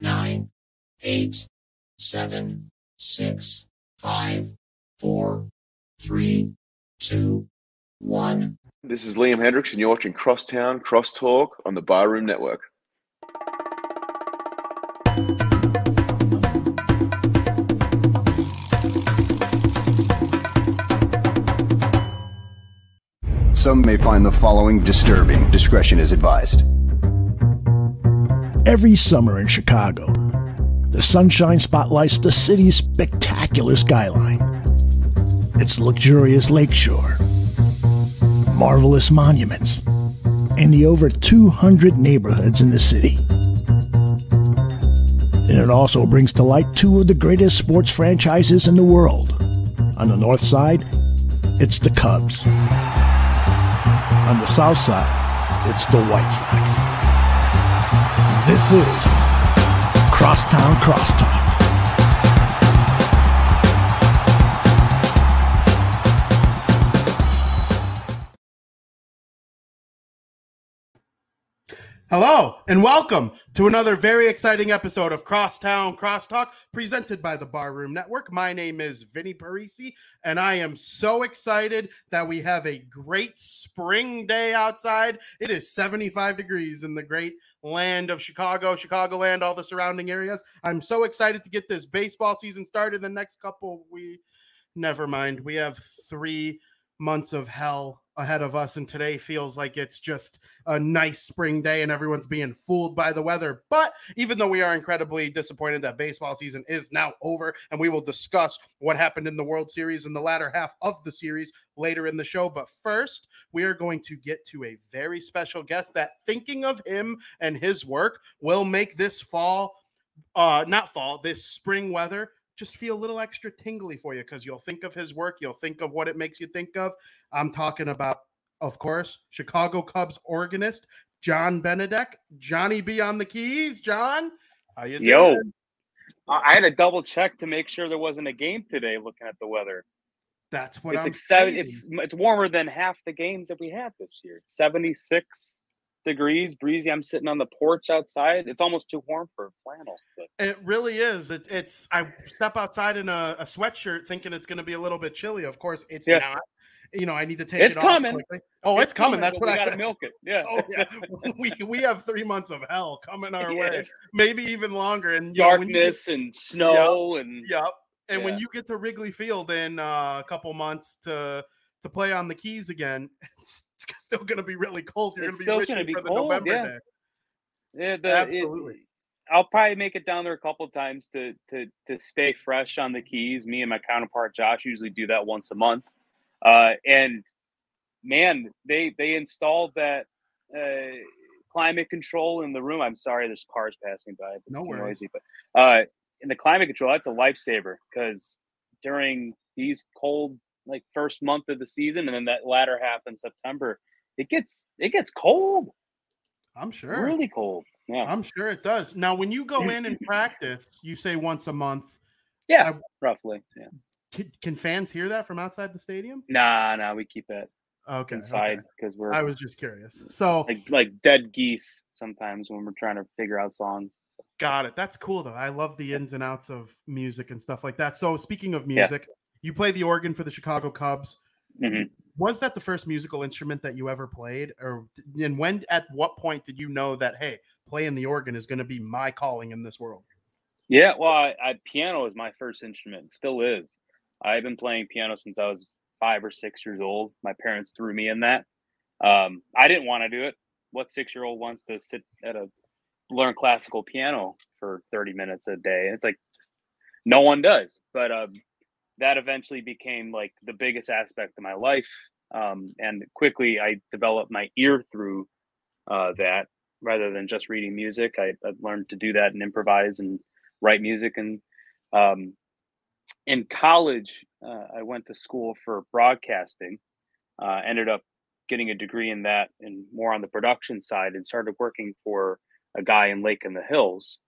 nine, eight, seven, six, five, four, three, two, one. This is Liam Hendricks, and you're watching Crosstown Crosstalk on the Barroom Network. Some may find the following disturbing. Discretion is advised. Every summer in Chicago, the sunshine spotlights the city's spectacular skyline. Its luxurious lakeshore, marvelous monuments, and the over 200 neighborhoods in the city. And it also brings to light two of the greatest sports franchises in the world. On the north side, it's the Cubs. On the south side, it's the White Sox. This is Crosstown Crosstalk. Hello and welcome to another very exciting episode of Crosstown Crosstalk presented by the Barroom Network. My name is Vinny Parisi and I am so excited that we have a great spring day outside. It is 75 degrees in the great land of Chicago, Chicagoland, all the surrounding areas. I'm so excited to get this baseball season started. The next couple we never mind. We have 3 months of hell ahead of us and today feels like it's just a nice spring day and everyone's being fooled by the weather. But even though we are incredibly disappointed that baseball season is now over and we will discuss what happened in the world series in the latter half of the series later in the show but first we are going to get to a very special guest that thinking of him and his work will make this fall uh not fall this spring weather just feel a little extra tingly for you because you'll think of his work, you'll think of what it makes you think of. I'm talking about, of course, Chicago Cubs organist John Benedek, Johnny B on the keys. John, how you doing? Yo, I had to double check to make sure there wasn't a game today. Looking at the weather, that's what it's I'm saying. It's it's warmer than half the games that we had this year. Seventy six degrees, breezy. I'm sitting on the porch outside. It's almost too warm for flannel. But It really is. It, it's. I step outside in a, a sweatshirt thinking it's going to be a little bit chilly. Of course, it's Yeah. not. You know, I need to take It's it coming. quickly. Oh, it's, coming. That's what I gotta milk it. Yeah. Oh yeah, we we have three months of hell coming our Yeah. way, maybe even longer. And you know, you Darkness and snow and Yep. And when you get to Wrigley Field in uh, a couple months to to play on the keys again, it's still going to be really cold. You're going to be still wishing be for the cold, November yeah. day. Yeah, the, it- Absolutely. I'll probably make it down there a couple times to to to stay fresh on the keys. Me and my counterpart Josh usually do that once a month. Uh, and man, they they installed that uh, climate control in the room. I'm sorry, there's cars passing by. It's No too worries. noisy, but uh, in the climate control, that's a lifesaver because during these cold like first month of the season and then that latter half in September, it gets it gets cold, I'm sure. really cold. Yeah. I'm sure it does. Now, when you go in and practice, you say once a month. Yeah, roughly. Yeah. Can, can fans hear that from outside the stadium? Nah, nah, we keep it Okay. inside okay. because we're I was just curious. So like like dead geese sometimes when we're trying to figure out songs. Got it. That's cool though. I love the ins and outs of music and stuff like that. So speaking of music, you play the organ for the Chicago Cubs. Mhm. Was that the first musical instrument that you ever played, or and when? At what point did you know that hey, playing the organ is going to be my calling in this world? Yeah, well, I, I piano is my first instrument, still is. I've been playing piano since I was five or six years old. My parents threw me in that. Um, I didn't want to do it. What six year old wants to sit at a learn classical piano for 30 minutes a day? It's like no one does. But um, that eventually became like the biggest aspect of my life. Um, and quickly I developed my ear through uh, that rather than just reading music. I, I learned to do that and improvise and write music. And um, in college, uh, I went to school for broadcasting. Uh, ended up getting a degree in that and more on the production side, and started working for a guy in Lake in the Hills,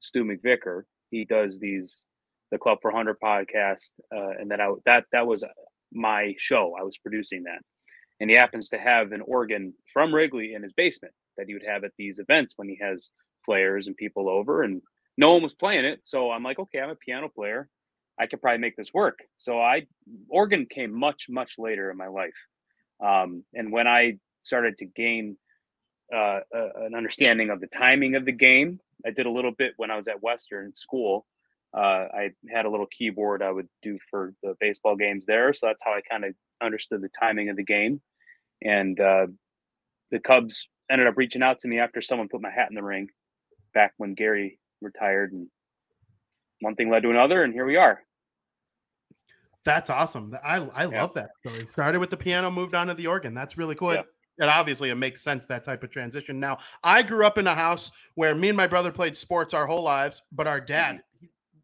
Stu McVicker. He does these the Club for Hundred podcast, uh, and that I that that was my show. I was producing that, and he happens to have an organ from Wrigley in his basement that he would have at these events when he has players and people over. And no one was playing it. So I'm like, okay, I'm a piano player. I could probably make this work. So I organ came much much later in my life, um, and when I started to gain uh, a, an understanding of the timing of the game, I did a little bit when I was at Western school. Uh, I had a little keyboard I would do for the baseball games there, so that's how I kind of understood the timing of the game. And uh, the Cubs ended up reaching out to me after someone put my hat in the ring, back when Gary retired, and one thing led to another, and here we are. That's awesome. I I Yeah. love that story. Started with the piano, moved on to the organ. That's really cool. Yeah. And obviously, it makes sense that type of transition. Now, I grew up in a house where me and my brother played sports our whole lives, but our dad,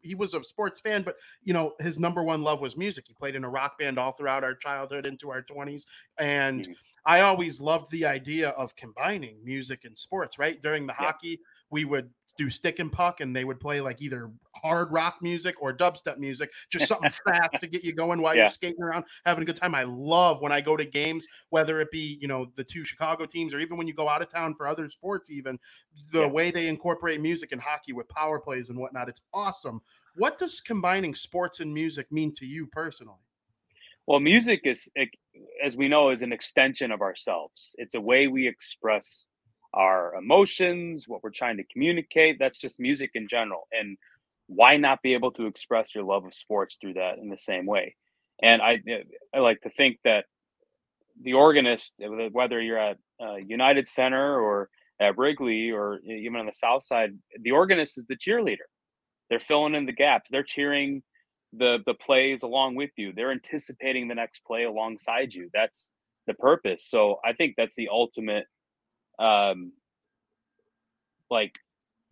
he, was a sports fan, but you know, his number one love was music. He played in a rock band all throughout our childhood into our 20s. And Mhm. I always loved the idea of combining music and sports, right? During the Yeah. hockey, we would do stick and puck and they would play like either hard rock music or dubstep music, just something fast to get you going while Yeah. you're skating around, having a good time. I love when I go to games, whether it be, you know, the two Chicago teams or even when you go out of town for other sports, even the Yeah. way they incorporate music and hockey with power plays and whatnot. It's awesome. What does combining sports and music mean to you personally? Well, music is, as we know, is an extension of ourselves. It's a way we express our emotions, what we're trying to communicate. That's just music in general. And why not be able to express your love of sports through that in the same way? And I, I like to think that the organist, whether you're at uh, United Center or at Wrigley or even on the South Side, the organist is the cheerleader. They're filling in the gaps. They're cheering the the plays along with you. They're anticipating the next play alongside you. That's the purpose. So I think that's the ultimate um like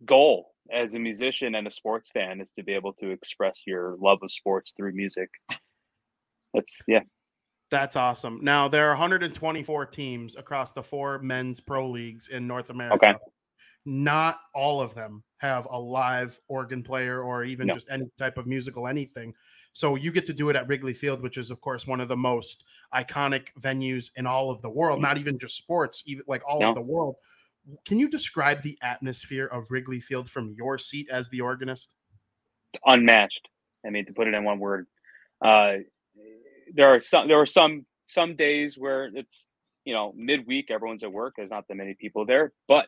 goal as a musician and a sports fan is to be able to express your love of sports through music. That's yeah. That's awesome. Now there are 124 teams across the four men's pro leagues in North America. Okay. Not all of them have a live organ player or even No. just any type of musical anything. So you get to do it at Wrigley Field, which is of course one of the most iconic venues in all of the world, not even just sports, even like all No. of the world. Can you describe the atmosphere of Wrigley Field from your seat as the organist? unmatched. I mean, to put it in one word, uh, there are some there are some some days where it's you know midweek, everyone's at work. There's not that many people there, but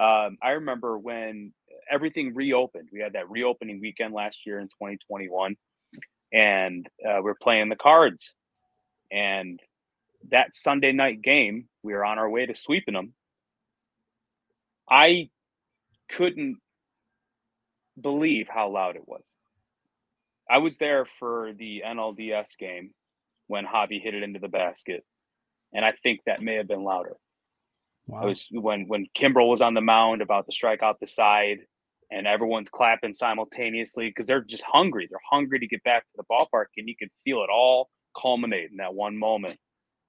um, I remember when everything reopened. We had that reopening weekend last year in 2021, and uh, we we're playing the Cards, and that Sunday night game, we were on our way to sweeping them. I couldn't believe how loud it was. I was there for the NLDS game when Javy hit it into the basket, and I think that may have been louder. Wow. It was when when Kimbrel was on the mound about to strike out the side, and everyone's clapping simultaneously because they're just hungry. They're hungry to get back to the ballpark, and you could feel it all culminate in that one moment.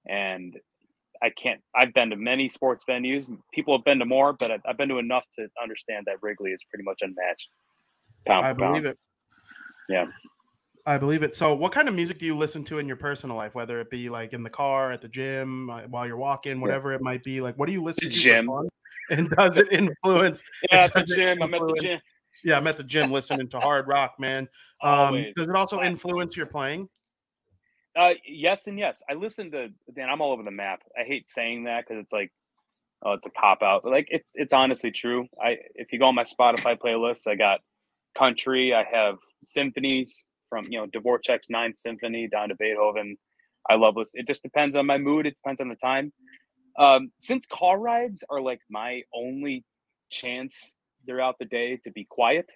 And I can't. I've been to many sports venues. People have been to more, but I've, I've been to enough to understand that Wrigley is pretty much unmatched. Pound I for pound. believe it. Yeah. I believe it. So, what kind of music do you listen to in your personal life, whether it be like in the car, at the gym, uh, while you're walking, whatever it might be? Like, what do you listen to? gym. And does it influence? Yeah, at the gym. I'm at the gym. Yeah, I'm at the gym listening to hard rock, man. Um, does it also influence your playing? Uh, yes and yes. I listen to Dan. I'm all over the map. I hate saying that because it's like, oh, it's a cop out. But like, it's it's honestly true. I if you go on my Spotify playlist, I got country. I have symphonies from you know Dvorak's Ninth Symphony down to Beethoven. I love this. It just depends on my mood. It depends on the time. Um, since car rides are like my only chance throughout the day to be quiet,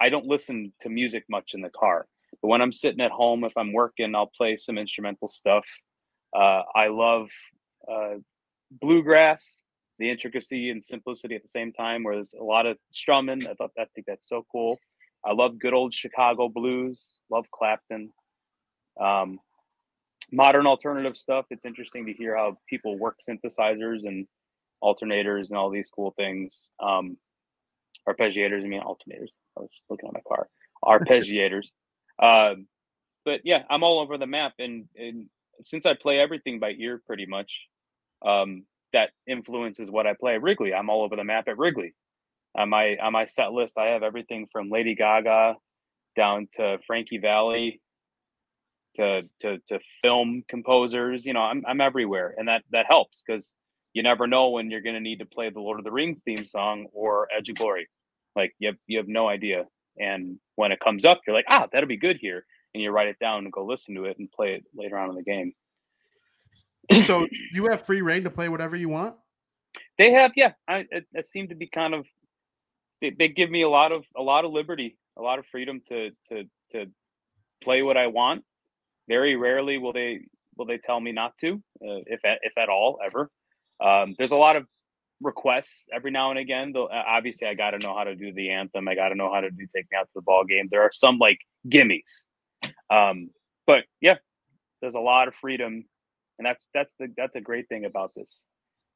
I don't listen to music much in the car. But when I'm sitting at home, if I'm working, I'll play some instrumental stuff. Uh, I love uh, bluegrass, the intricacy and simplicity at the same time, where there's a lot of strumming. I, thought, I think that's so cool. I love good old Chicago blues. Love Clapton. Um, modern alternative stuff. It's interesting to hear how people work synthesizers and alternators and all these cool things. Um, arpeggiators, I mean alternators. I was looking at my car. Arpeggiators. Um, but yeah, I'm all over the map, and, and since I play everything by ear pretty much, um, that influences what I play at Wrigley. I'm all over the map at Wrigley. on my on my set list, I have everything from Lady Gaga down to Frankie Valli to to to film composers. You know, I'm I'm everywhere, and that that helps because you never know when you're going to need to play the Lord of the Rings theme song or Edge of Glory. Like you have you have no idea, and when it comes up, you're like, ah, that'll be good here, and you write it down and go listen to it and play it later on in the game. so you have free reign to play whatever you want. They have, yeah. I it, it seemed to be kind of they, they give me a lot of a lot of liberty, a lot of freedom to to to play what I want. Very rarely will they will they tell me not to, uh, if at, if at all ever. Um, there's a lot of requests every now and again. Though obviously, I got to know how to do the anthem. I got to know how to do take me out to the ball game. There are some like gimmies, um, but yeah, there's a lot of freedom, and that's that's the that's a great thing about this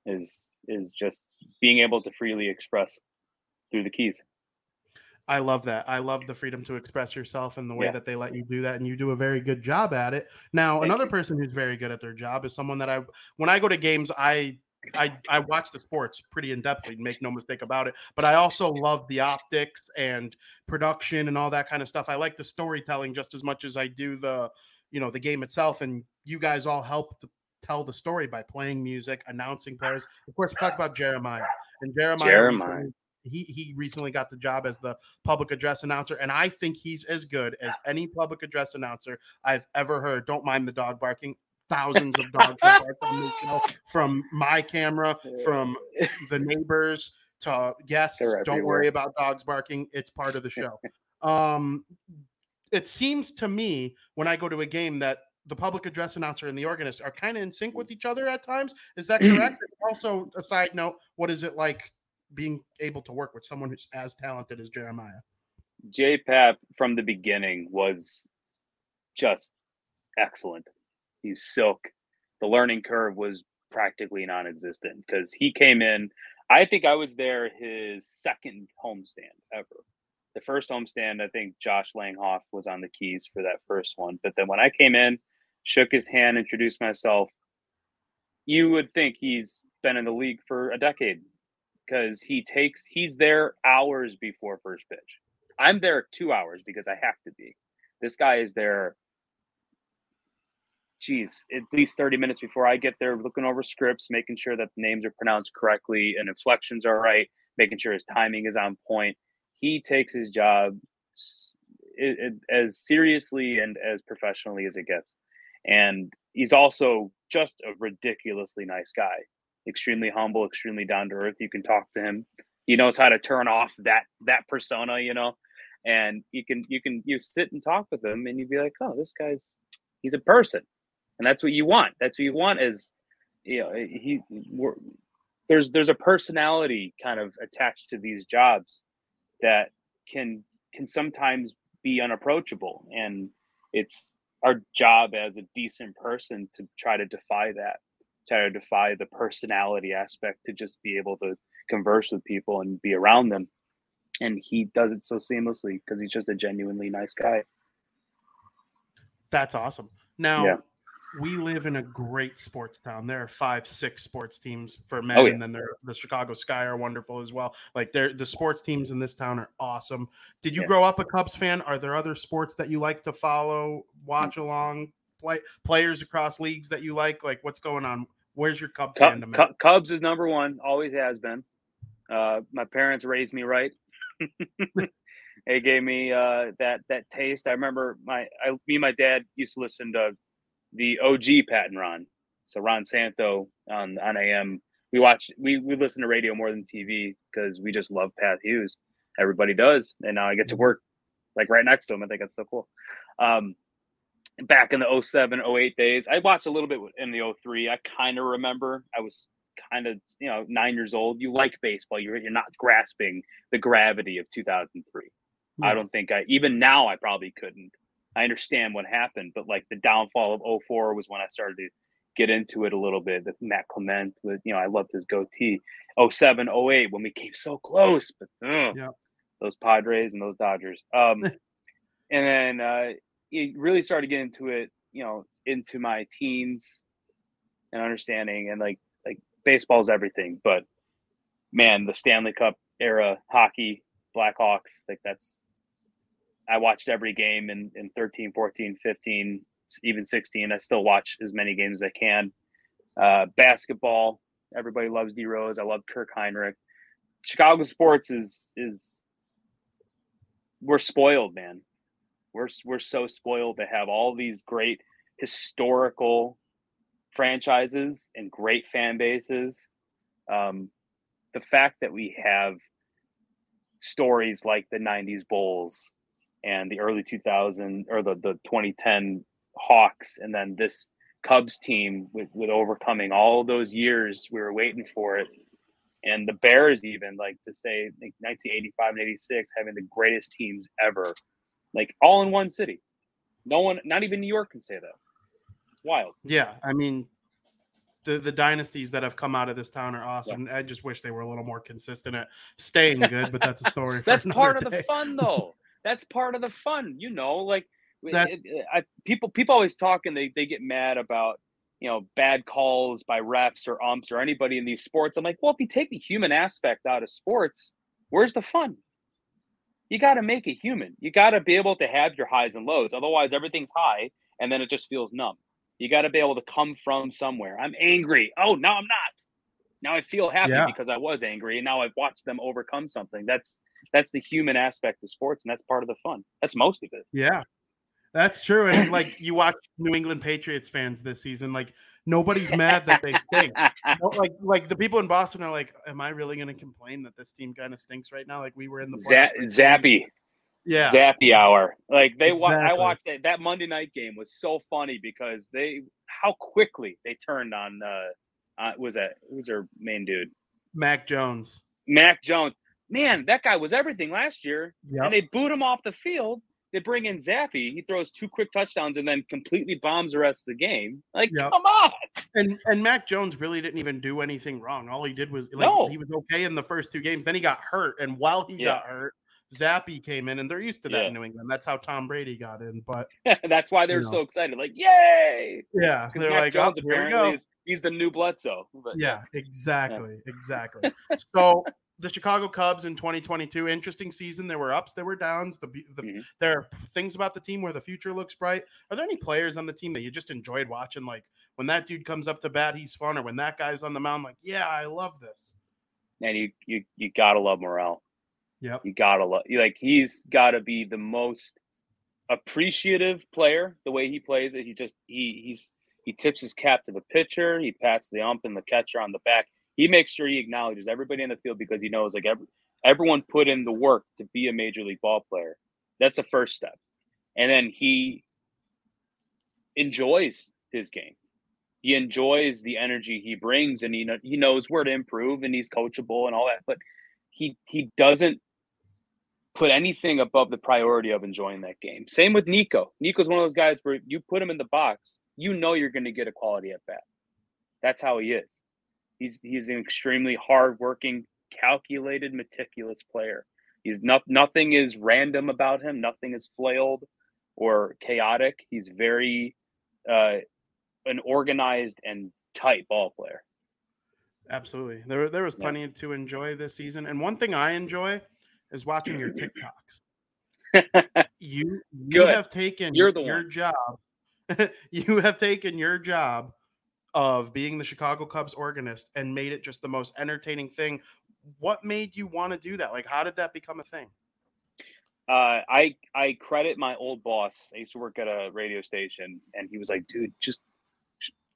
is is just being able to freely express through the keys. I love that. I love the freedom to express yourself and the way Yeah. that they let you do that, and you do a very good job at it. Now, Thank another you. person who's very good at their job is someone that I, when I go to games, I, I, I watch the sports pretty in depthly. Make no mistake about it. But I also love the optics and production and all that kind of stuff. I like the storytelling just as much as I do the, you know, the game itself. And you guys all help to tell the story by playing music, announcing players. Of course, talk about Jeremiah and Jeremiah. Jeremiah. recently- he he recently got the job as the public address announcer, and I think he's as good as any public address announcer I've ever heard. Don't mind the dog barking. Thousands of dogs have on the show from my camera, from the neighbors to guests. Don't worry about dogs barking. It's part of the show. um, it seems to me when I go to a game that the public address announcer and the organist are kind of in sync with each other at times. Is that correct? Also, a side note: what is it like being able to work with someone who's as talented as Jeremiah? JPAP from the beginning was just excellent. He was silk. The learning curve was practically non-existent because he came in. I think I was there his second homestand ever. The first homestand, I think Josh Langhoff was on the keys for that first one. But then when I came in, shook his hand, introduced myself, you would think he's been in the league for a decade because he takes he's there hours before first pitch. I'm there two hours because I have to be. This guy is there, geez, at least 30 minutes before I get there, looking over scripts, making sure that the names are pronounced correctly and inflections are right, making sure his timing is on point. He takes his job as seriously and as professionally as it gets. And he's also just a ridiculously nice guy, extremely humble, extremely down to earth. You can talk to him. He knows how to turn off that that persona, you know and you can you can you sit and talk with him and you'd be like oh this guy's he's a person and that's what you want that's what you want is you know he there's there's a personality kind of attached to these jobs that can can sometimes be unapproachable and it's our job as a decent person to try to defy that try to defy the personality aspect to just be able to converse with people and be around them and he does it so seamlessly because he's just a genuinely nice guy. That's awesome. Now, Yeah. We live in a great sports town. There are five, six sports teams for men, Oh, yeah. and then there, the Chicago Sky are wonderful as well. Like, they're, the sports teams in this town are awesome. Did you Yeah. grow up a Cubs fan? Are there other sports that you like to follow, watch Mm. along, play players across leagues that you like? Like, what's going on? Where's your Cub Cub, fandom? Cub- Cubs is number one, always has been. Uh, my parents raised me right. they gave me uh, that that taste. I remember my I, me and my dad used to listen to the OG Pat and Ron. So Ron Santo on on AM. We watch we we listen to radio more than TV because we just love Pat Hughes. Everybody does, and now I get to work like right next to him. I think that's so cool. Um, back in the 07, 08 days, I watched a little bit in the 03. I kind of remember. I was kind of you know nine years old. You like baseball. You're you're not grasping the gravity of 2003. I don't think I even now I probably couldn't. I understand what happened, but like the downfall of 04 was when I started to get into it a little bit. The Matt Clement with you know I loved his goatee. 07, 08 when we came so close, but ugh, Yeah. those Padres and those Dodgers. Um, and then uh, it really started getting into it, you know, into my teens and understanding and like like baseball's everything, but man, the Stanley Cup era hockey, Blackhawks. Like that's I watched every game in, in 13, 14, 15, even 16. I still watch as many games as I can. Uh, basketball, everybody loves D Rose. I love Kirk Hinrich. Chicago sports is is we're spoiled, man. We're we're so spoiled to have all these great historical franchises and great fan bases. Um, the fact that we have stories like the 90s Bulls and the early 2000 or the, the 2010 Hawks and then this Cubs team with, with overcoming all those years we were waiting for it. And the Bears even like to say like 1985 and 86 having the greatest teams ever like all in one city. No one not even New York can say that. It's wild. Yeah, I mean, the the dynasties that have come out of this town are awesome. I just wish they were a little more consistent at staying good, but that's a story. For that's part of another the fun though that's part of the fun you know like That- it- it- I, people people always talk and they, they get mad about you know bad calls by refs or umps or anybody in these sports. I'm like well if you take the human aspect out of sports where's the fun? You got to make it human. You got to be able to have your highs and lows. Otherwise everything's high and then it just feels numb. You got to be able to come from somewhere. I'm angry. Oh now i'm not. Now i feel happy Yeah. because i was angry and now i've watched them overcome something. That's that's the human aspect of sports and that's part of the fun. That's most of it. Yeah, that's true. And like you watch New England Patriots fans this season, like nobody's mad that they stink. Like like the people in Boston are like, "Am I really going to complain that this team kind of stinks right now?" Like we were in the Za- Zappe. Yeah, Zappe hour. Like they wa- i watched that that monday night game was so funny because they how quickly they turned on uh, uh was that who was their main dude? Mac Jones. mac jones man that guy was everything last year Yep. and they boot him off the field they bring in Zappe he throws two quick touchdowns and then completely bombs the rest of the game like Yep. come on And and Mac Jones really didn't even do anything wrong. All he did was like No. he was okay in the first two games. Then he got hurt, and while he Yeah. got hurt, Zappe came in, and they're used to that Yeah. in New England. That's how Tom Brady got in. But that's why they're You know. so excited like yay yeah, because they're mac like, jones oh, here apparently is he's the new bledsoe but Yeah, exactly, exactly. so the Chicago Cubs in 2022, interesting season. There were ups, there were downs. The, the Mhm. there are things about the team where the future looks bright. Are there any players on the team that you just enjoyed watching? Like when that dude comes up to bat, he's fun, or when that guy's on the mound, like, yeah, I love this. and you you you gotta love Morel. Yeah, You gotta love like he's gotta be the most appreciative player the way he plays it. He just he he's he tips his cap to the pitcher, he pats the ump and the catcher on the back. He makes sure he acknowledges everybody in the field because he knows like every, everyone put in the work to be a major league ball player. That's the first step. And then he enjoys his game. He enjoys the energy he brings and he know, he knows where to improve and he's coachable and all that, but he he doesn't put anything above the priority of enjoying that game. Same with Nico. Nico's one of those guys where you put him in the box, you know you're going to get a quality at bat. That's how he is. He's he's an extremely hardworking, calculated, meticulous player. He's not nothing is random about him. Nothing is flailed or chaotic. He's very uh, an organized and tight ball player. Absolutely. There, there was Yeah. plenty to enjoy this season. And one thing I enjoy is watching your TikToks. You you Good. have taken You're the your one. job. you have taken your job of being the Chicago Cubs organist and made it just the most entertaining thing. What made you want to do that? Like, how did that become a thing? uh, I I credit my old boss. I used to work at a radio station, and he was like, "Dude, just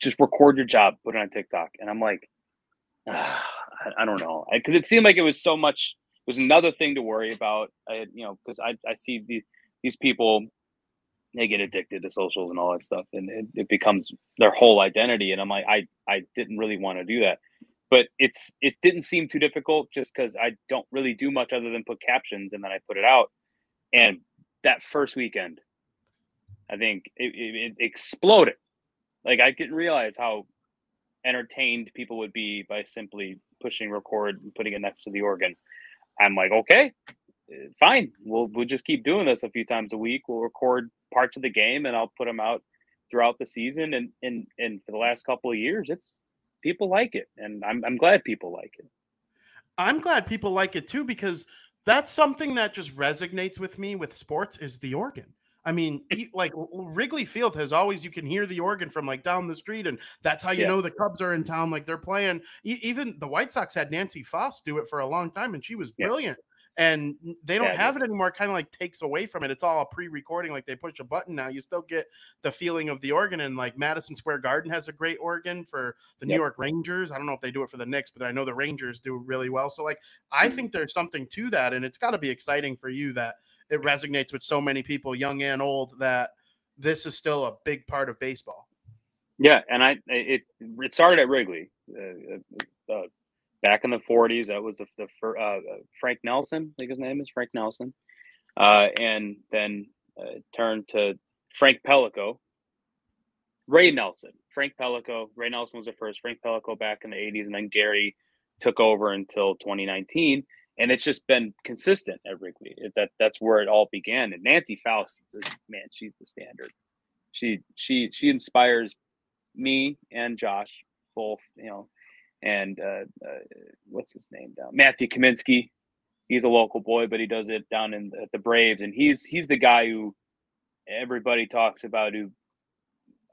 just record your job, put it on TikTok." And I'm like, I, don't know, because it seemed like it was so much. It was another thing to worry about. I, you know, because I I see the, these people, they get addicted to socials and all that stuff, and it, it becomes their whole identity. And I'm like, I I didn't really want to do that. But it's it didn't seem too difficult just because I don't really do much other than put captions and then I put it out and that first weekend i think it, it, it exploded like i didn't realize how entertained people would be by simply pushing record and putting it next to the organ i'm like okay fine we'll we'll just keep doing this a few times a week we'll record parts of the game and i'll put them out throughout the season and and and for the last couple of years it's people like it and i'm, I'm glad people like it I'm glad people like it too because that's something that just resonates with me with sports is the organ. I mean, like Wrigley Field has always you can hear the organ from like down the street, and that's how you Yeah. know the Cubs are in town. Like they're playing. E- even the White Sox had Nancy Faust do it for a long time, and she was Yeah. And they don't Yeah, have it anymore. Kind of like takes away from it. It's all a pre-recording. Like they push a button now. You still get the feeling of the organ. And like Madison Square Garden has a great organ for the New York Rangers. I don't know if they do it for the Knicks, but I know the Rangers do really well. So like I Mm-hmm. think there's something to that, and it's got to be exciting for you that it resonates with so many people, young and old, that this is still a big part of baseball. Yeah, and I it it started at Wrigley. Uh, uh, back in the 40s, that was the, the uh, uh, Frank Nelson, I think his name is Frank Nelson, uh, and then uh, turned to Frank Pellico, Ray Nelson, Frank Pellico. Ray Nelson was the first. Frank Pellico back in the 80s, and then Gary took over until 2019. And it's just been consistent at Wrigley. That that's where it all began. And Nancy Faust, man, she's the standard. She she she inspires me and Josh both, you know, and uh, uh, what's his name down Matthew Kaminski. He's a local boy, but he does it down in at the Braves, and he's he's the guy who everybody talks about. Who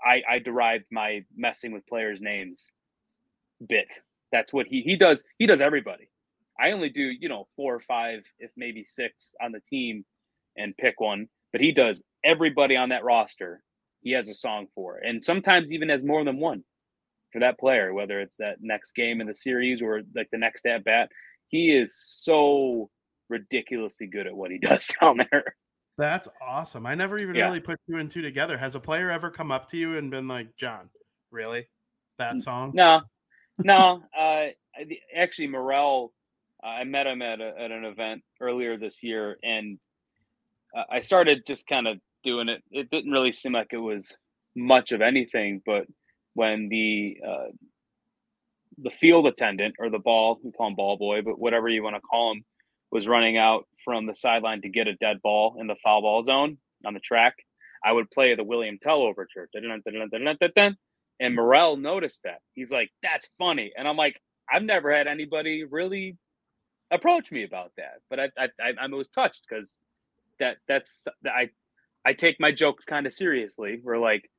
I I derived my messing with players' names bit. That's what he he does. He does everybody. I only do you know four or five, if maybe six on the team, and pick one. But he does everybody on that roster. He has a song for, and sometimes even has more than one for that player. Whether it's that next game in the series or like the next at bat, he is so ridiculously good at what he does down there. That's awesome. I never even Yeah. really put two and two together. Has a player ever come up to you and been like, John, really? That song? No, no. Uh, I- actually, Morel, uh, I met him at a, at an event earlier this year, and uh, I started just kind of doing it. It didn't really seem like it was much of anything, but when the uh, the field attendant or the ball, we call him ball boy, but whatever you want to call him, was running out from the sideline to get a dead ball in the foul ball zone on the track, I would play the William Tell overture. And Morel noticed that. He's like, that's funny. And I'm like, I've never had anybody really approach me about that. But I I, I, was touched because that that's I I take my jokes kind of seriously. Where like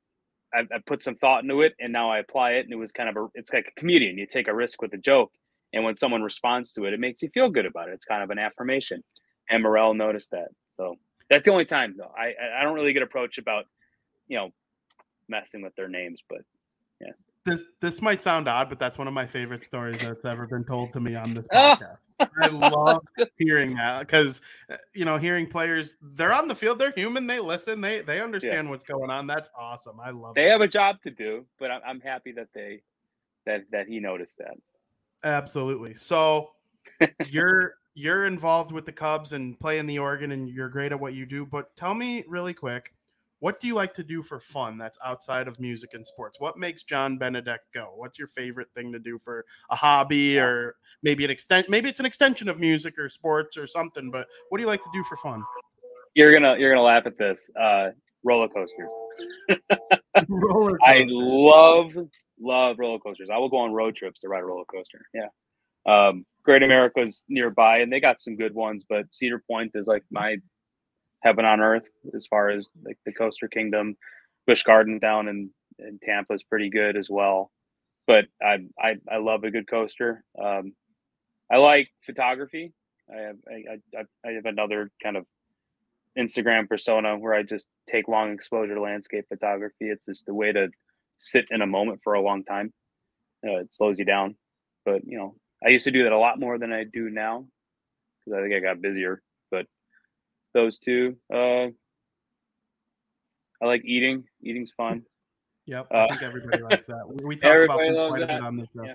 I, I put some thought into it and now I apply it and it was kind of a it's like a comedian. You take a risk with a joke and when someone responds to it, it makes you feel good about it. It's kind of an affirmation. And Morel noticed that. So that's the only time though. I I- don't really get approached about, you know, messing with their names, but This this might sound odd, but that's one of my favorite stories that's ever been told to me on this Oh. podcast. I love hearing that because uh, you know, hearing players, they're on the field, they're human, they listen, they they understand what's going on. That's awesome. I love it. they that. have a job to do. But I'm, I'm happy that they that that he noticed that. Absolutely. So you're you're involved with the Cubs and playing the organ and you're great at what you do, but tell me really quick, what do you like to do for fun that's outside of music and sports? What makes John Benedek go? What's your favorite thing to do for a hobby or maybe an extent maybe it's an extension of music or sports or something, but what do you like to do for fun? You're gonna you're gonna laugh at this. Uh, roller coasters. Roller I love love roller coasters. I will go on road trips to ride a roller coaster. Yeah. Um, Great America's nearby, and they got some good ones. But Cedar Point is like my heaven on earth as far as like the Coaster Kingdom. Busch Garden down in in Tampa is pretty good as well. But I I, I love a good coaster. Um, I like photography. I have I, I, I have another kind of Instagram persona where I just take long exposure landscape photography. It's just a way to sit in a moment for a long time. Uh, it slows you down. But you know, I used to do that a lot more than I do now because I think I got busier. But those two, uh, I like eating. Eating's fun. Yep, uh, I think everybody likes that. We, talk about loves quite a bit on this show. Yeah.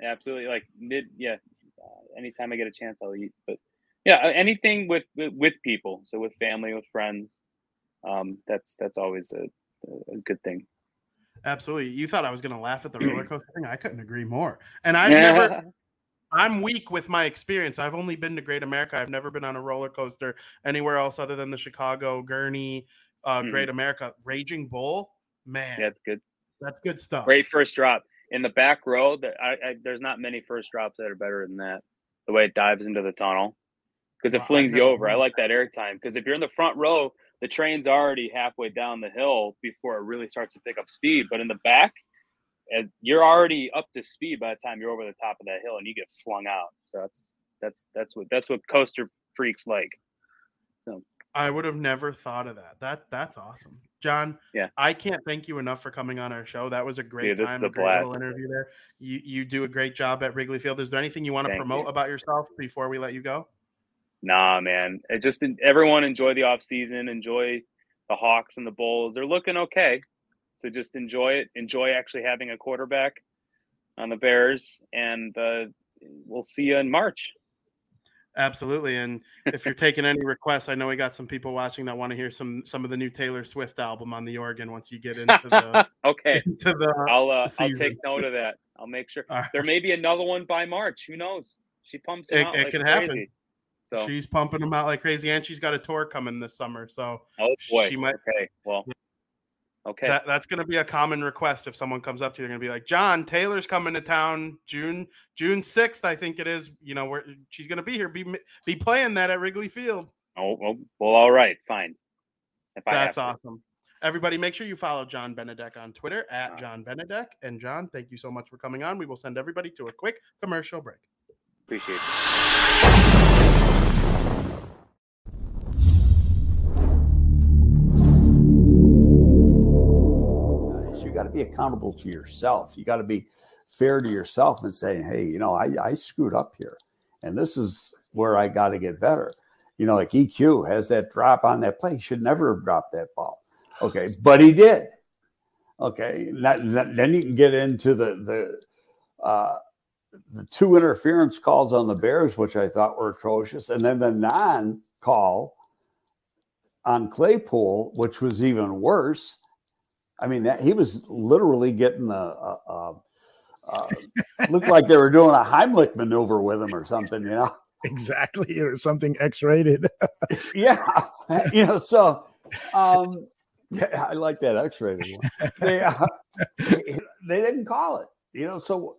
Absolutely, like mid, yeah. Uh, anytime I get a chance, I'll eat. But yeah, uh, anything with with, with people, so with family, with friends, um, that's that's always a, a good thing. Absolutely. You thought I was going to laugh at the roller coaster thing. I couldn't agree more. And I've never, I'm weak with my experience. I've only been to Great America. I've never been on a roller coaster anywhere else other than the Chicago Gurnee, uh, Mhm. Great America, Raging Bull. Man, yeah, good. that's good stuff. Great first drop in the back row. That I, I there's not many first drops that are better than that. the way it dives into the tunnel because it I've flings you over. I like that air time because if you're in the front row, the train's already halfway down the hill before it really starts to pick up speed. But in the back, and you're already up to speed by the time you're over the top of that hill and you get flung out. So that's that's that's what that's what coaster freaks like. I would have never thought of that. That that's awesome, John. Yeah. I can't thank you enough for coming on our show. That was a great Dude, time, a a great little interview there. You you do a great job at Wrigley Field. Is there anything you want to Thank promote you. about yourself before we let you go? Nah, man. It just everyone enjoy the off season, enjoy the Hawks and the Bulls. They're looking okay. So just enjoy it. Enjoy actually having a quarterback on the Bears, and uh, we'll see you in March. Absolutely. And if you're taking any requests, I know we got some people watching that want to hear some some of the new Taylor Swift album on the organ once you get into the okay, into the I'll uh, I'll take note of that. I'll make sure right. there may be another one by March. Who knows? She pumps It- out it like can crazy. happen. So, she's pumping them out like crazy, and she's got a tour coming this summer. So oh boy. she might- Okay. Well. Okay. that, that's going to be a common request if someone comes up to you. They're going to be like, "John Taylor's coming to town June June sixth, I think it is. You know, where she's going to be here, be be playing that at Wrigley Field. oh well, well. All right. Fine. If That's to. awesome. Everybody, make sure you follow John Benedek on Twitter at Uh, John Benedek. And John, thank you so much for coming on. We will send everybody to a quick commercial break. Appreciate it. Got to be accountable to yourself. You got to be fair to yourself and saying, hey, you know, I, I screwed up here. And this is where I got to get better. You know, like EQ has that drop on that play. He should never have dropped that ball. Okay. But he did. Okay. That, that- then you can get into the, the, uh, the two interference calls on the Bears, which I thought were atrocious, and then the non call on Claypool, which was even worse. I mean, that he was literally getting a, a, a, looked like they were doing a Heimlich maneuver with him or something, you know? Exactly, or something X-rated. Yeah, you know. So, um, I like that X-rated one. They uh, they didn't call it, you know. So,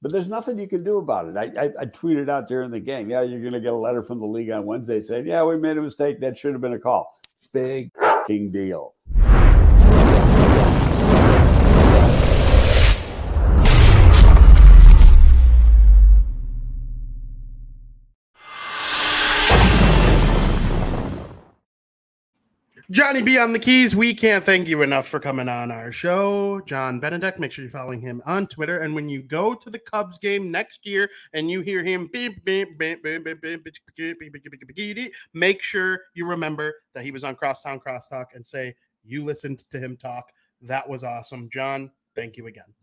but there's nothing you can do about it. I, I, I tweeted out during the game. Yeah, you're going to get a letter from the league on Wednesday saying, "Yeah, we made a mistake. That should have been a call." Big fucking deal. Johnny B on the keys. We can't thank you enough for coming on our show. John Benedek, make sure you're following him on Twitter. And when you go to the Cubs game next year and you hear him, make sure you remember that he was on Crosstown Crosstalk and say, You listened to him talk. That was awesome. John, thank you again.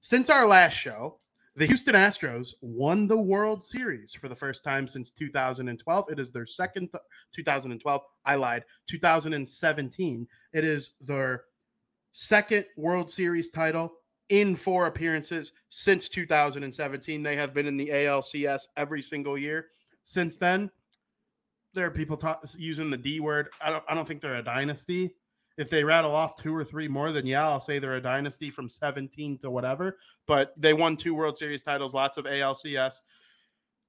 Since our last show, the Houston Astros won the World Series for the first time since 2012. It is their second 2012. I lied. 2017. It is their second World Series title in four appearances since 2017. They have been in the ALCS every single year since then. There are people talk, using the D word. I don't. I don't think they're a dynasty. If they rattle off two or three more, then yeah, I'll say they're a dynasty from 17 to whatever. But they won two World Series titles, lots of ALCS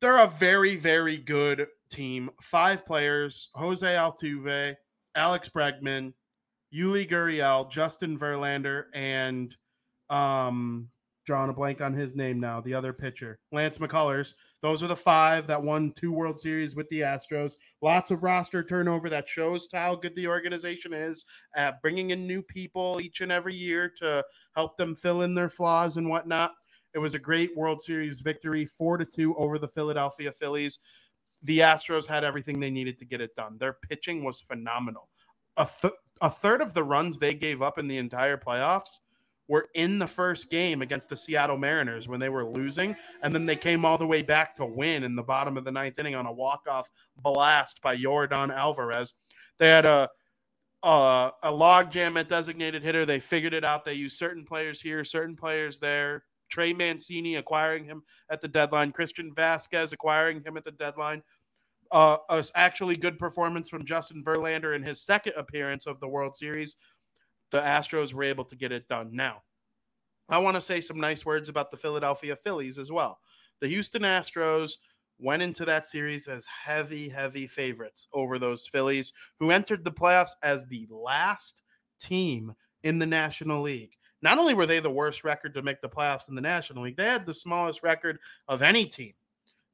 they're a very, very good team. Five players: Jose Altuve, Alex Bregman, Yuli Gurriel, Justin Verlander, and um, drawing a blank on his name now. The other pitcher, Lance McCullers. Those are the five that won two World Series with the Astros. Lots of roster turnover that shows how good the organization is at bringing in new people each and every year to help them fill in their flaws and whatnot. It was a great World Series victory, four to two over the Philadelphia Phillies. The Astros had everything they needed to get it done. Their pitching was phenomenal. A, th- a third of the runs they gave up in the entire playoffs were in the first game against the Seattle Mariners when they were losing, and then they came all the way back to win in the bottom of the ninth inning on a walk-off blast by Yordan Alvarez. They had a a, a log jam at designated hitter. They figured it out. They used certain players here, certain players there. Trey Mancini acquiring him at the deadline. Christian Vázquez acquiring him at the deadline. Uh, a actually good performance from Justin Verlander in his second appearance of the World Series. The Astros were able to get it done. Now, I want to say some nice words about the Philadelphia Phillies as well. The Houston Astros went into that series as heavy, heavy favorites over those Phillies, who entered the playoffs as the last team in the National League. Not only were they the worst record to make the playoffs in the National League, they had the smallest record of any team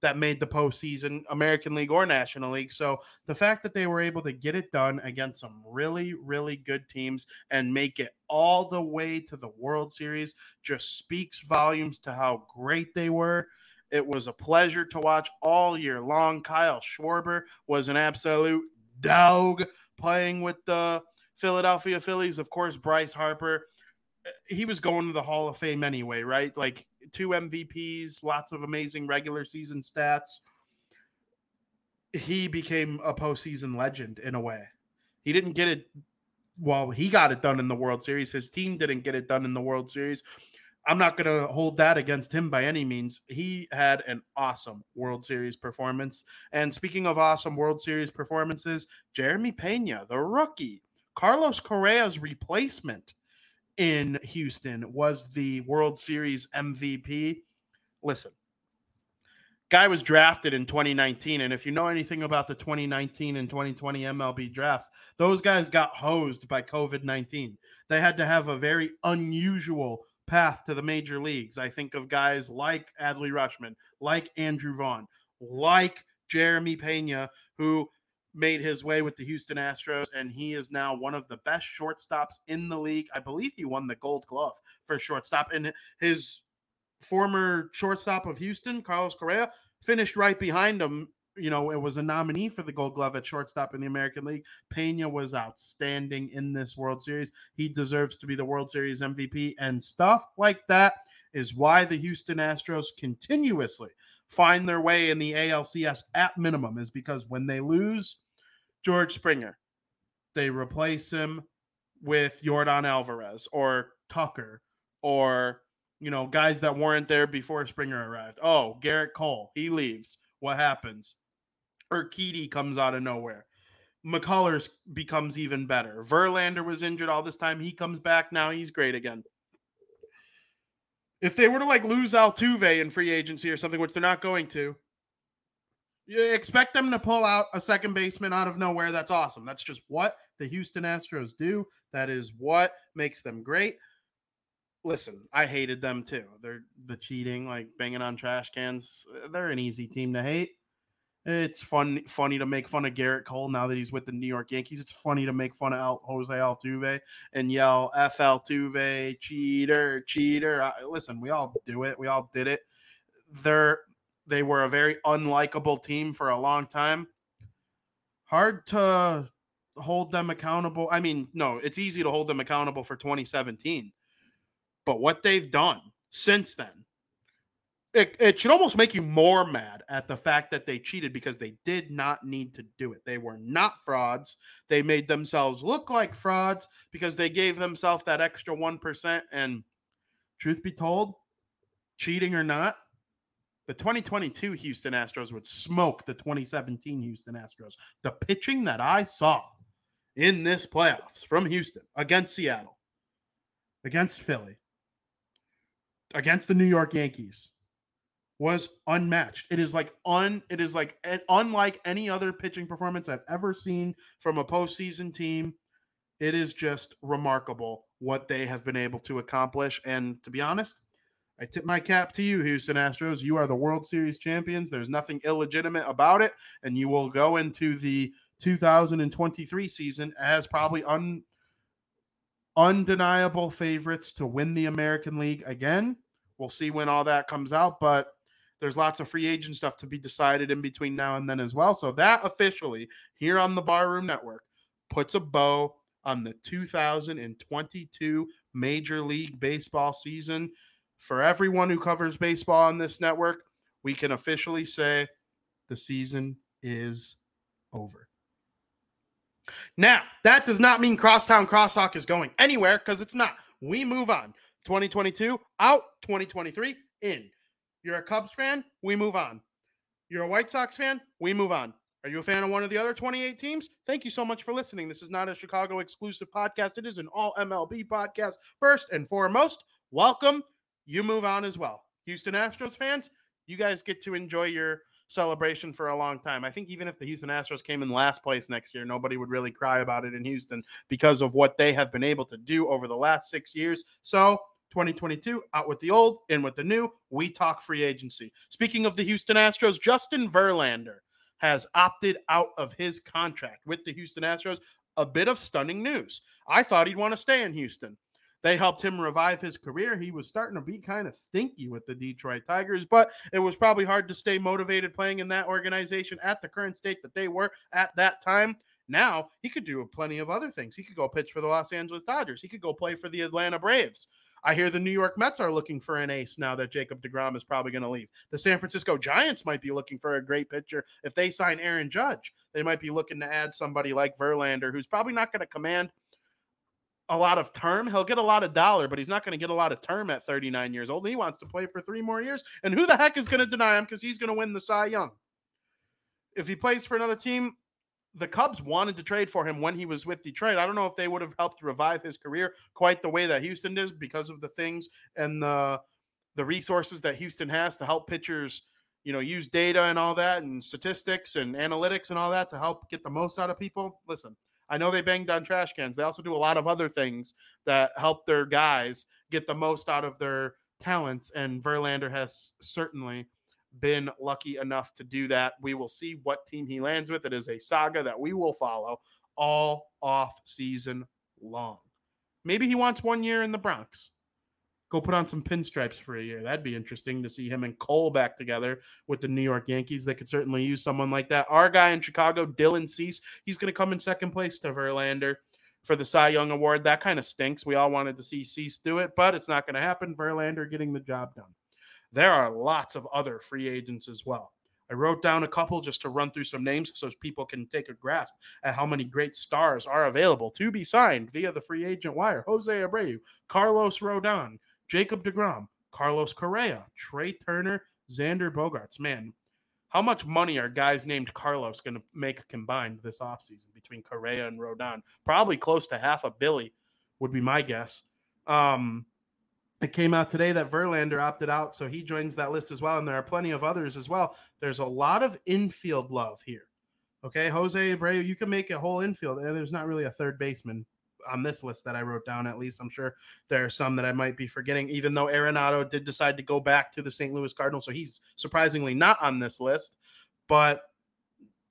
that made the postseason, American League or National League. So the fact that they were able to get it done against some really, really good teams and make it all the way to the World Series just speaks volumes to how great they were. It was a pleasure to watch all year long. Kyle Schwarber was an absolute dog playing with the Philadelphia Phillies. Of course, Bryce Harper eh, he was going to the Hall of Fame anyway, right? Like two MVPs, lots of amazing regular season stats. He became a postseason legend in a way. He didn't get it well, he got it done in the World Series. His team didn't get it done in the World Series. I'm not going to hold that against him by any means. He had an awesome World Series performance. And speaking of awesome World Series performances, Jeremy Pena, the rookie, Carlos Correa's replacement, in Houston was the World Series MVP. Listen, guy was drafted in 2019 and if you know anything about the 2019 and 2020 MLB drafts those guys got hosed by COVID-19 they had to have a very unusual path to the major leagues i think of guys like Adley Rutschman like Andrew Vaughn like Jeremy Pena who made his way with the Houston Astros, and he is now one of the best shortstops in the league. I believe he won the Gold Glove for shortstop, and his former shortstop of Houston, Carlos Correa, finished right behind him. You know, it was a nominee for the Gold Glove at shortstop in the American League. Pena was outstanding in this World Series. He deserves to be the World Series MVP, and stuff like that is why the Houston Astros continuously find their way in the ALCS at minimum is because when they lose George Springer, they replace him with Yordan Alvarez or Tucker or you know guys that weren't there before Springer arrived. Oh, Gerrit Cole, he leaves. What happens? Urquidy comes out of nowhere. McCullers becomes even better. Verlander was injured all this time. He comes back now. He's great again if they were to like lose Altuve in free agency or something, which they're not going to, you expect them to pull out a second baseman out of nowhere. That's awesome. That's just what the Houston Astros do. That is what makes them great. Listen, I hated them too. They're the cheating, like banging on trash cans. They're an easy team to hate. It's fun, funny to make fun of Gerrit Cole now that he's with the New York Yankees. It's funny to make fun of Al, Jose Altuve and yell "F Altuve, cheater, cheater." I, listen, we all do it. We all did it. They're they were a very unlikable team for a long time. Hard to hold them accountable. I mean, no, it's easy to hold them accountable for 2017, but what they've done since then it, it should almost make you more mad at the fact that they cheated because they did not need to do it. They were not frauds. They made themselves look like frauds because they gave themselves that extra 1%. And truth be told, cheating or not, the 2022 Houston Astros would smoke the 2017 Houston Astros. The pitching that I saw in this playoffs from Houston against Seattle, against Philly, against the New York Yankees, was unmatched. It is like un it is like unlike any other pitching performance I've ever seen from a postseason team. It is just remarkable what they have been able to accomplish. And to be honest, I tip my cap to you, Houston Astros. You are the World Series champions. There's nothing illegitimate about it, and you will go into the 2023 season as probably un undeniable favorites to win the American League again. We'll see when all that comes out, but there's lots of free agent stuff to be decided in between now and then as well. So that officially here on the Barroom Network puts a bow on the 2022 Major League Baseball season. For everyone who covers baseball on this network, we can officially say the season is over. Now, that does not mean Crosstown Crosstalk is going anywhere because it's not. We move on. 2022 out, 2023 in. You're a Cubs fan? We move on. You're a White Sox fan? We move on. Are you a fan of one of the other 28 teams? Thank you so much for listening. This is not a Chicago exclusive podcast. It is an all MLB podcast. First and foremost, welcome. You move on as well. Houston Astros fans, You guys get to enjoy your celebration for a long time. I think even if the Houston Astros came in last place next year, nobody would really cry about it in Houston because of what they have been able to do over the last six years. So 2022, out with the old, in with the new. We talk free agency. Speaking of the Houston Astros, Justin Verlander has opted out of his contract with the Houston Astros. A bit of stunning news. I thought he'd want to stay in Houston. They helped him revive his career. He was starting to be kind of stinky with the Detroit Tigers, but it was probably hard to stay motivated playing in that organization at the current state that they were at that time. Now he could do plenty of other things. He could go pitch for the Los Angeles Dodgers. He could go play for the Atlanta Braves. I hear the New York Mets are looking for an ace now that Jacob DeGrom is probably going to leave. The San Francisco Giants might be looking for a great pitcher. If they sign Aaron Judge, they might be looking to add somebody like Verlander, who's probably not going to command a lot of term. He'll get a lot of dollar, but he's not going to get a lot of term at 39 years old. He wants to play for three more years. And who the heck is going to deny him because he's going to win the Cy Young? If he plays for another team, the Cubs wanted to trade for him when he was with Detroit. I don't know if they would have helped revive his career quite the way that Houston did because of the things and the the resources that Houston has to help pitchers, you know, use data and all that and statistics and analytics and all that to help get the most out of people. Listen, I know they banged on trash cans. They also do a lot of other things that help their guys get the most out of their talents. And Verlander has certainly been lucky enough to do that. We will see what team he lands with. It is a saga that we will follow all off season long. Maybe he wants one year in the Bronx go put on some pinstripes for a year. That'd be interesting to see him and Cole back together with the New York Yankees. They could certainly use someone like that. Our guy in Chicago, Dylan Cease, he's going to come in second place to Verlander for the Cy Young Award. That kind of stinks. We all wanted to see Cease do it, but it's not going to happen. Verlander getting the job done. There are lots of other free agents as well. I wrote down a couple just to run through some names so people can take a grasp at how many great stars are available to be signed via the free agent wire. Jose Abreu, Carlos Rodon, Jacob DeGrom, Carlos Correa, Trea Turner, Xander Bogaerts. Man, how much money are guys named Carlos going to make combined this offseason between Correa and Rodon? Probably close to half a billy, would be my guess. Um, it came out today that Verlander opted out, so he joins that list as well. And there are plenty of others as well. There's a lot of infield love here. Okay, Jose Abreu, you can make a whole infield. There's not really a third baseman on this list that I wrote down. At least I'm sure there are some that I might be forgetting. Even though Arenado did decide to go back to the St. Louis Cardinals, so he's surprisingly not on this list. But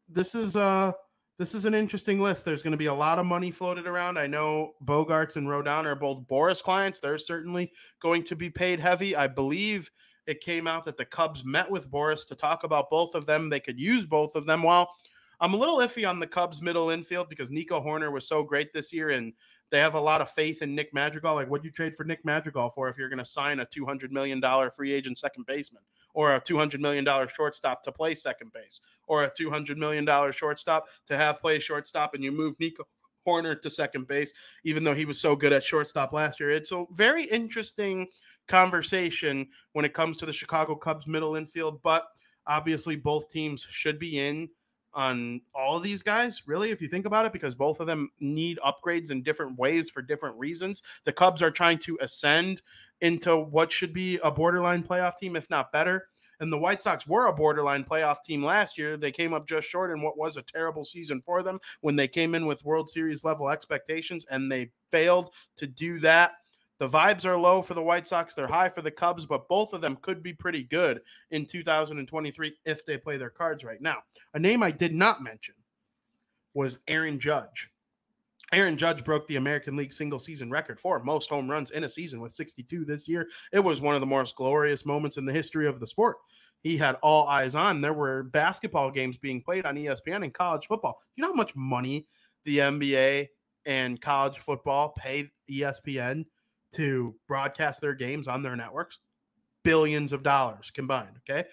this is uh this is an interesting list. There's going to be a lot of money floated around. I know Bogaerts and Rodon are both Boras clients. They're certainly going to be paid heavy. I believe it came out that the Cubs met with Boras to talk about both of them. They could use both of them. While I'm a little iffy on the Cubs middle infield because Nico Hoerner was so great this year and they have a lot of faith in Nick Madrigal. Like, what'd you trade for Nick Madrigal for if you're going to sign a $200 million free agent second baseman or a $200 million shortstop to play second base or a $200 million shortstop to have play shortstop and you move Nico Hoerner to second base, even though he was so good at shortstop last year? It's a very interesting conversation when it comes to the Chicago Cubs middle infield, but obviously both teams should be in on all of these guys, really, if you think about it, because both of them need upgrades in different ways for different reasons. The Cubs are trying to ascend into what should be a borderline playoff team, if not better. And the White Sox were a borderline playoff team last year. They came up just short in what was a terrible season for them when they came in with World Series level expectations, and they failed to do that the vibes are low for the White Sox. They're high for the Cubs, but both of them could be pretty good in 2023 if they play their cards right. Now, a name I did not mention was Aaron Judge. Aaron Judge broke the American League single season record for most home runs in a season with 62 this year. It was one of the most glorious moments in the history of the sport. He had all eyes on. There were basketball games being played on ESPN and college football. You know how much money the NBA and college football pay ESPN to broadcast their games on their networks, billions of dollars combined. Okay.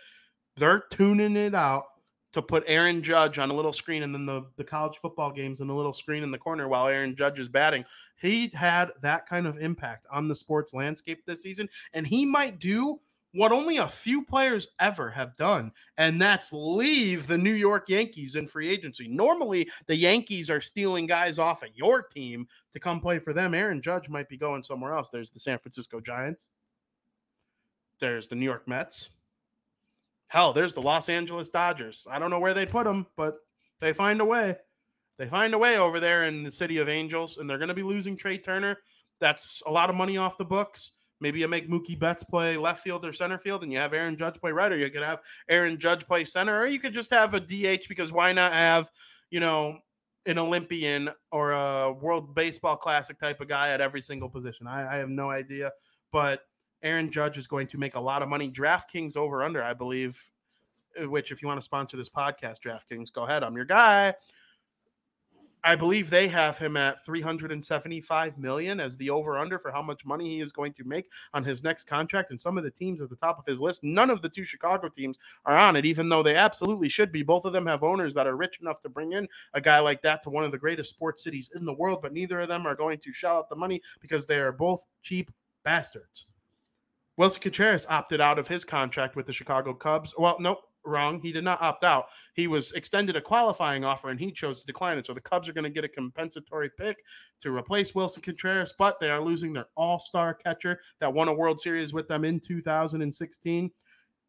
They're tuning it out to put Aaron Judge on a little screen and then the, the college football games in a little screen in the corner while Aaron Judge is batting. He had that kind of impact on the sports landscape this season. And he might do what only a few players ever have done, and that's leave the New York Yankees in free agency. Normally, the Yankees are stealing guys off of your team to come play for them. Aaron Judge might be going somewhere else. There's the San Francisco Giants, there's the New York Mets, Hell, there's the Los Angeles Dodgers. I don't know where they put them, but they find a way. They find a way over there in the city of Angels, and they're going to be losing Trea Turner. That's a lot of money off the books. Maybe you make Mookie Betts play left field or center field, and you have Aaron Judge play right, or you could have Aaron Judge play center, or you could just have a DH because why not have, you know, an Olympian or a World Baseball Classic type of guy at every single position? I, I have no idea, but Aaron Judge is going to make a lot of money. DraftKings over under, I believe, which if you want to sponsor this podcast, DraftKings, go ahead. I'm your guy. I believe they have him at 375 million as the over under for how much money he is going to make on his next contract. And some of the teams at the top of his list, none of the two Chicago teams are on it, even though they absolutely should be. Both of them have owners that are rich enough to bring in a guy like that to one of the greatest sports cities in the world, but neither of them are going to shell out the money because they are both cheap bastards. Wilson Contreras opted out of his contract with the Chicago Cubs. Well, nope, wrong. He did not opt out. He was extended a qualifying offer and he chose to decline it. So the Cubs are going to get a compensatory pick to replace Wilson Contreras, but they are losing their all star catcher that won a World Series with them in 2016.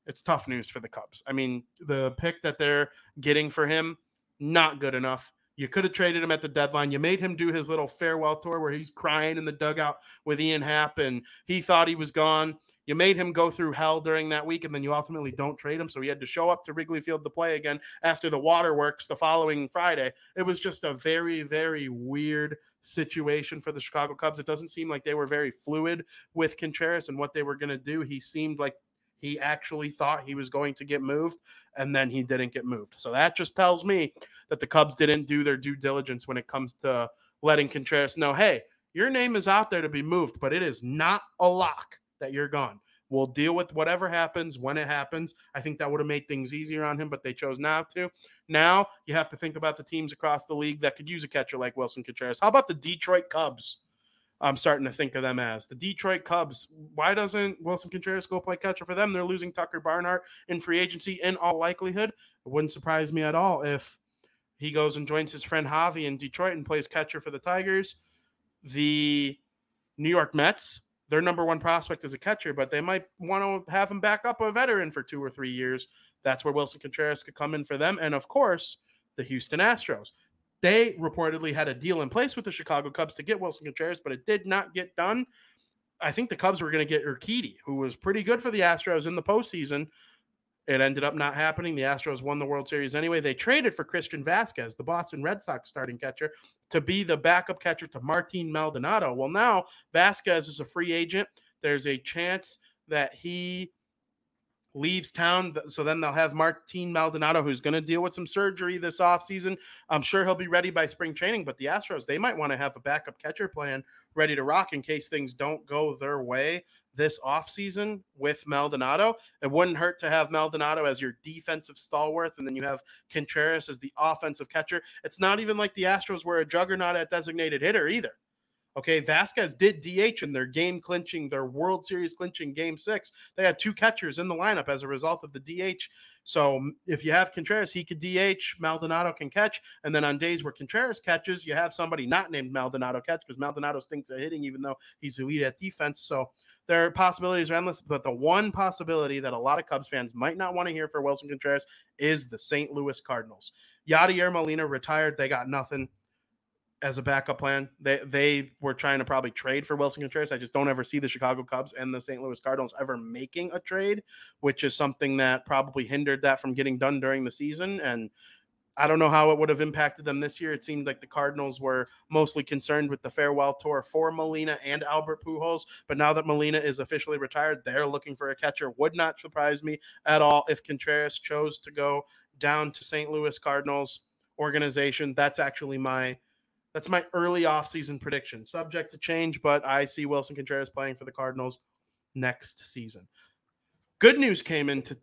It's tough news for the Cubs. I mean, the pick that they're getting for him, not good enough. You could have traded him at the deadline. You made him do his little farewell tour where he's crying in the dugout with Ian Happ and he thought he was gone. You made him go through hell during that week, and then you ultimately don't trade him. So he had to show up to Wrigley Field to play again after the waterworks the following Friday. It was just a very, very weird situation for the Chicago Cubs. It doesn't seem like they were very fluid with Contreras and what they were going to do. He seemed like he actually thought he was going to get moved, and then he didn't get moved. So that just tells me that the Cubs didn't do their due diligence when it comes to letting Contreras know, hey, your name is out there to be moved, but it is not a lock that you're gone. We'll deal with whatever happens when it happens. I think that would have made things easier on him, but they chose not to. Now you have to think about the teams across the league that could use a catcher like Wilson Contreras. How about the Detroit Cubs? I'm starting to think of them as the Detroit Cubs. Why doesn't Wilson Contreras go play catcher for them? They're losing Tucker Barnhart in free agency in all likelihood. It wouldn't surprise me at all if he goes and joins his friend Javy in Detroit and plays catcher for the Tigers. The New York Mets their number one prospect is a catcher, but they might want to have him back up a veteran for two or three years. That's where Wilson Contreras could come in for them. And of course, the Houston Astros. They reportedly had a deal in place with the Chicago Cubs to get Wilson Contreras, but it did not get done. I think the Cubs were going to get Urquidy, who was pretty good for the Astros in the postseason. It ended up not happening. The Astros won the World Series anyway. They traded for Christian Vázquez, the Boston Red Sox starting catcher, to be the backup catcher to Martin Maldonado. Well, now Vázquez is a free agent. There's a chance that he leaves town. So then they'll have Martin Maldonado, who's going to deal with some surgery this offseason. I'm sure he'll be ready by spring training, but the Astros, they might want to have a backup catcher plan ready to rock in case things don't go their way this offseason with Maldonado. It wouldn't hurt to have Maldonado as your defensive stalwart, and then you have Contreras as the offensive catcher. It's not even like the Astros were a juggernaut at designated hitter either. Okay, Vázquez did DH in their game clinching, their World Series clinching game six. They had two catchers in the lineup as a result of the DH. So mm, if you have Contreras, he could DH, Maldonado can catch. And then on days where Contreras catches, you have somebody not named Maldonado catch because Maldonado stinks at hitting, even though he's elite at defense. So their possibilities are endless, but the one possibility that a lot of Cubs fans might not want to hear for Wilson Contreras is the St. Louis Cardinals. Yadier Molina retired. They got nothing as a backup plan. They they were trying to probably trade for Wilson Contreras. I just don't ever see the Chicago Cubs and the St. Louis Cardinals ever making a trade, which is something that probably hindered that from getting done during the season. And I don't know how it would have impacted them this year. It seemed like the Cardinals were mostly concerned with the farewell tour for Molina and Albert Pujols. But now that Molina is officially retired, they're looking for a catcher. Would not surprise me at all if Contreras chose to go down to St. Louis Cardinals organization. That's actually my that's my early offseason prediction. Subject to change, but I see Wilson Contreras playing for the Cardinals next season. Good news came into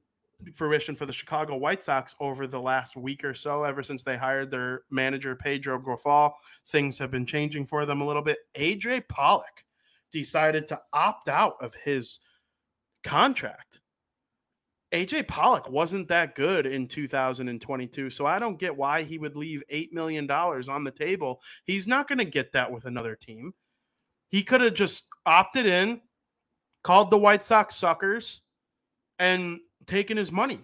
fruition for the Chicago White Sox over the last week or so. Ever since they hired their manager Pedro Grifol, things have been changing for them a little bit. AJ Pollock decided to opt out of his contract. AJ Pollock wasn't that good in 2022, so I don't get why he would leave $8 million on the table. He's not going to get that with another team. He could have just opted in, called the White Sox suckers, and taken his money.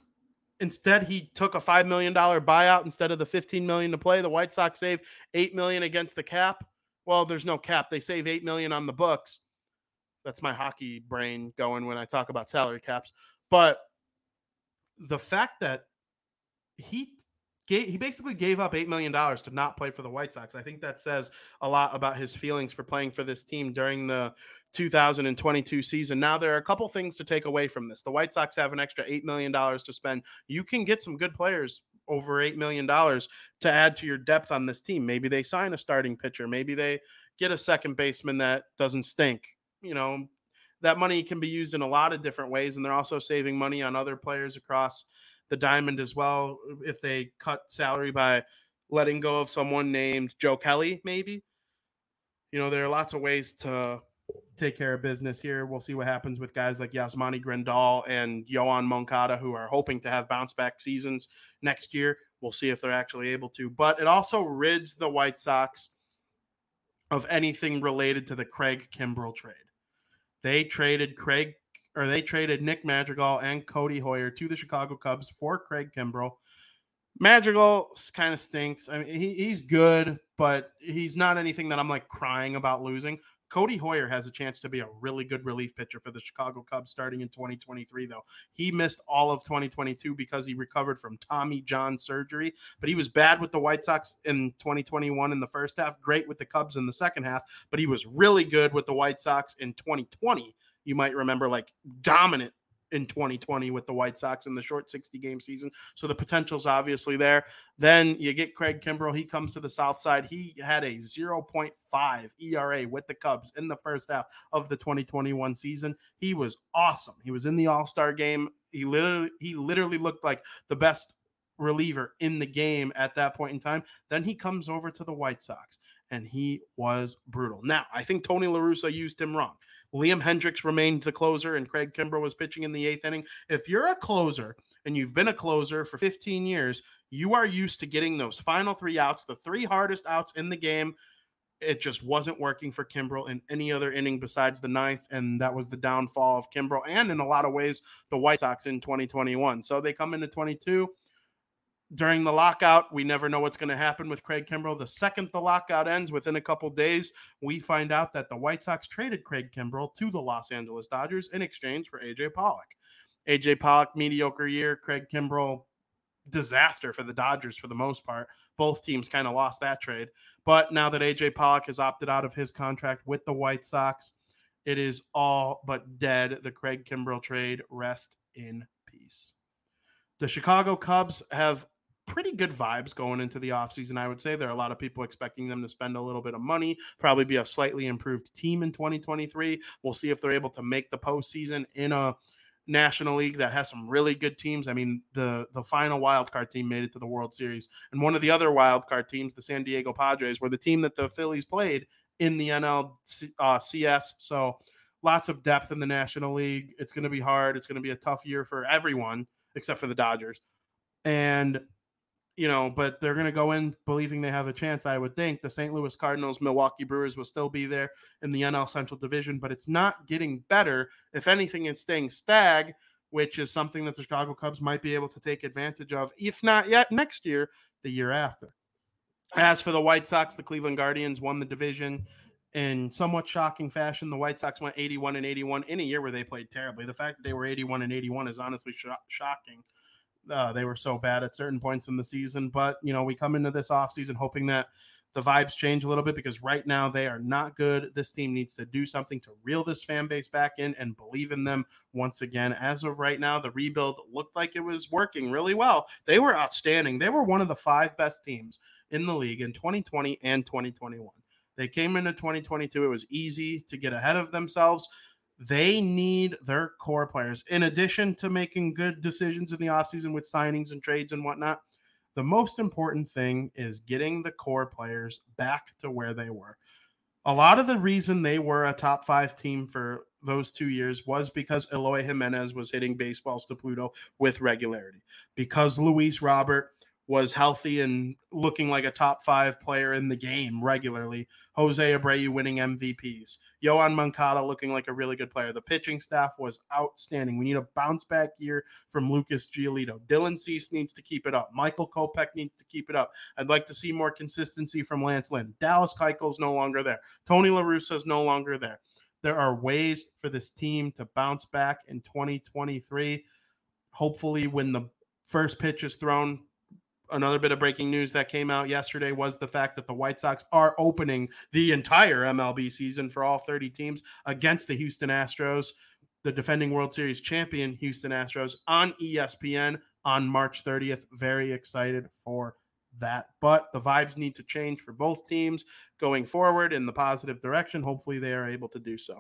Instead, he took a five million dollar buyout instead of the fifteen million to play. The White Sox save eight million against the cap. Well, there's no cap. They save eight million on the books. That's my hockey brain going when I talk about salary caps. But the fact that he gave, he basically gave up eight million dollars to not play for the White Sox. I think that says a lot about his feelings for playing for this team during the 2022 season. Now there are a couple things to take away from this. The White Sox have an extra eight million dollars to spend. You can get some good players over eight million dollars to add to your depth on this team. Maybe they sign a starting pitcher. Maybe they get a second baseman that doesn't stink. You know, that money can be used in a lot of different ways, and they're also saving money on other players across the diamond as well. If they cut salary by letting go of someone named Joe Kelly, maybe. You know, there are lots of ways to take care of business here. We'll see what happens with guys like Yasmani Grandal and Yoan Moncada, who are hoping to have bounce back seasons next year. We'll see if they're actually able to. But it also rids the White Sox of anything related to the Craig Kimbrel trade. They traded Craig or they traded Nick Madrigal and Codi Heuer to the Chicago Cubs for Craig Kimbrel. Madrigal kind of stinks. I mean, he, he's good, but he's not anything that I'm like crying about losing. Codi Heuer has a chance to be a really good relief pitcher for the Chicago Cubs starting in 2023, though. He missed all of 2022 because he recovered from Tommy John surgery, but he was bad with the White Sox in 2021 in the first half, great with the Cubs in the second half, but he was really good with the White Sox in 2020. You might remember, like dominant in 2020 with the White Sox in the short 60 game season. So the potential's obviously there. Then you get Craig Kimbrel. He comes to the South Side. He had a 0.5 ERA with the Cubs in the first half of the 2021 season. He was awesome. He was in the All Star game. He literally he literally looked like the best reliever in the game at that point in time. Then he comes over to the White Sox and he was brutal. Now, I think Tony La Russa used him wrong. Liam Hendriks remained the closer, and Craig Kimbrel was pitching in the eighth inning. If you're a closer and you've been a closer for 15 years, you are used to getting those final three outs, the three hardest outs in the game. It just wasn't working for Kimbrel in any other inning besides the ninth, and that was the downfall of Kimbrel, and in a lot of ways, the White Sox in 2021. So they come into 22 during the lockout. We never know what's going to happen with Craig Kimbrel. The second the lockout ends, within a couple days, we find out that the White Sox traded Craig Kimbrel to the Los Angeles Dodgers in exchange for AJ Pollock. AJ Pollock, mediocre year. Craig Kimbrel, disaster for the Dodgers for the most part. Both teams kind of lost that trade. But now that AJ Pollock has opted out of his contract with the White Sox, it is all but dead. The Craig Kimbrel trade. Rest in peace. The Chicago Cubs have pretty good vibes going into the offseason, I would say. There are a lot of people expecting them to spend a little bit of money, probably be a slightly improved team in 2023. We'll see if they're able to make the postseason in a National League that has some really good teams. I mean, the the final wild card team made it to the World Series, and one of the other wild card teams, the San Diego Padres, were the team that the Phillies played in the NLCS. Uh, so, lots of depth in the National League. It's going to be hard. It's going to be a tough year for everyone except for the Dodgers, and you know, but they're going to go in believing they have a chance. I would think the St. Louis Cardinals, Milwaukee Brewers will still be there in the NL Central Division, but it's not getting better. If anything, it's staying stag, which is something that the Chicago Cubs might be able to take advantage of, if not yet next year, the year after. As for the White Sox, the Cleveland Guardians won the division in somewhat shocking fashion. The White Sox went 81 and 81 in a year where they played terribly. The fact that they were 81 and 81 is honestly sh- shocking uh, they were so bad at certain points in the season. But, you know, we come into this offseason hoping that the vibes change a little bit because right now they are not good. This team needs to do something to reel this fan base back in and believe in them once again. As of right now, the rebuild looked like it was working really well. They were outstanding. They were one of the five best teams in the league in 2020 and 2021. They came into 2022. It was easy to get ahead of themselves they need their core players, in addition to making good decisions in the offseason with signings and trades and whatnot. The most important thing is getting the core players back to where they were. A lot of the reason they were a top five team for those two years was because Eloy Jimenez was hitting baseballs to Pluto with regularity, because Luis Robert was healthy and looking like a top five player in the game regularly. Jose Abreu winning MVPs. Yoan Moncada looking like a really good player. The pitching staff was outstanding. We need a bounce back year from Lucas Giolito. Dylan Cease needs to keep it up. Michael Kopech needs to keep it up. I'd like to see more consistency from Lance Lynn. Dallas Keuchel's no longer there. Tony La Russa's no longer there. There are ways for this team to bounce back in 2023. Hopefully, when the first pitch is thrown, another bit of breaking news that came out yesterday was the fact that the White Sox are opening the entire MLB season for all 30 teams against the Houston Astros, the defending World Series champion Houston Astros on ESPN on March 30th. Very excited for that. But the vibes need to change for both teams going forward in the positive direction. Hopefully, they are able to do so.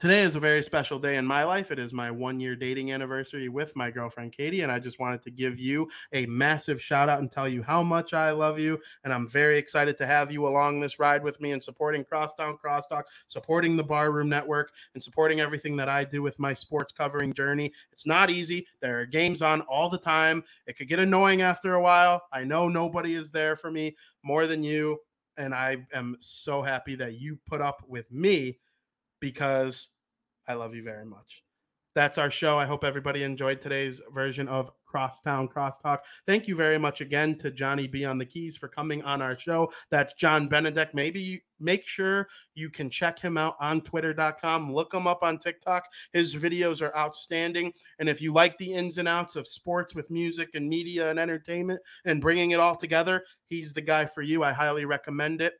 Today is a very special day in my life. It is my one year dating anniversary with my girlfriend Katie, and I just wanted to give you a massive shout out and tell you how much I love you. And I'm very excited to have you along this ride with me and supporting Crosstown Crosstalk, supporting the Barroom Network, and supporting everything that I do with my sports covering journey. It's not easy. There are games on all the time. It could get annoying after a while. I know nobody is there for me more than you. And I am so happy that you put up with me because I love you very much. That's our show. I hope everybody enjoyed today's version of Crosstown Crosstalk. Thank you very much again to Johnny B on the keys for coming on our show. That's John Benedek. Maybe you make sure you can check him out on twitter.com. Look him up on TikTok. His videos are outstanding. And if you like the ins and outs of sports with music and media and entertainment and bringing it all together, he's the guy for you. I highly recommend it.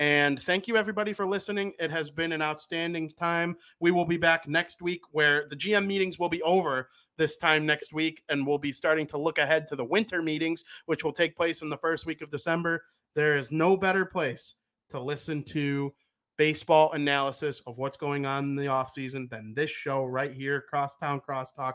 And thank you, everybody, for listening. It has been an outstanding time. We will be back next week where the GM meetings will be over this time next week, and we'll be starting to look ahead to the winter meetings, which will take place in the first week of December. There is no better place to listen to baseball analysis of what's going on in the offseason than this show right here, Crosstown Crosstalk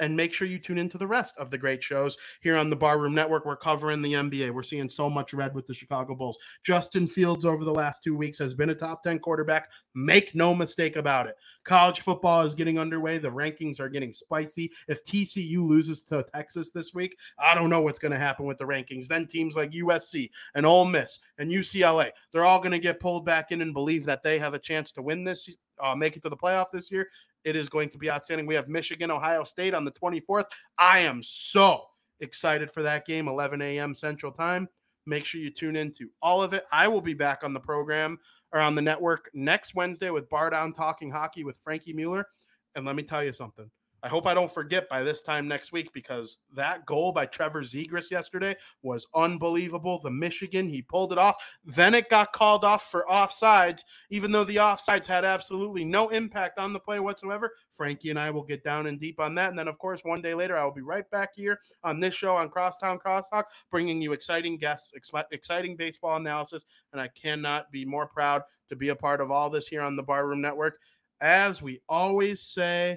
and make sure you tune into the rest of the great shows here on the Barroom Network. We're covering the NBA. We're seeing so much red with the Chicago Bulls. Justin Fields over the last two weeks has been a top 10 quarterback. Make no mistake about it. College football is getting underway. The rankings are getting spicy. If TCU loses to Texas this week, I don't know what's going to happen with the rankings. Then teams like USC and Ole Miss and UCLA, they're all going to get pulled back in and believe that they have a chance to win this uh, make it to the playoff this year. It is going to be outstanding. We have Michigan, Ohio State on the 24th. I am so excited for that game, 11 a.m. Central Time. Make sure you tune into all of it. I will be back on the program or on the network next Wednesday with Bar Down Talking Hockey with Frankie Mueller. And let me tell you something I hope I don't forget by this time next week because that goal by Trevor Zegras yesterday was unbelievable. The Michigan, he pulled it off. Then it got called off for offsides, even though the offsides had absolutely no impact on the play whatsoever. Frankie and I will get down and deep on that. And then, of course, one day later, I will be right back here on this show on Crosstown Crosstalk, bringing you exciting guests, exciting baseball analysis. And I cannot be more proud to be a part of all this here on the Barroom Network. As we always say,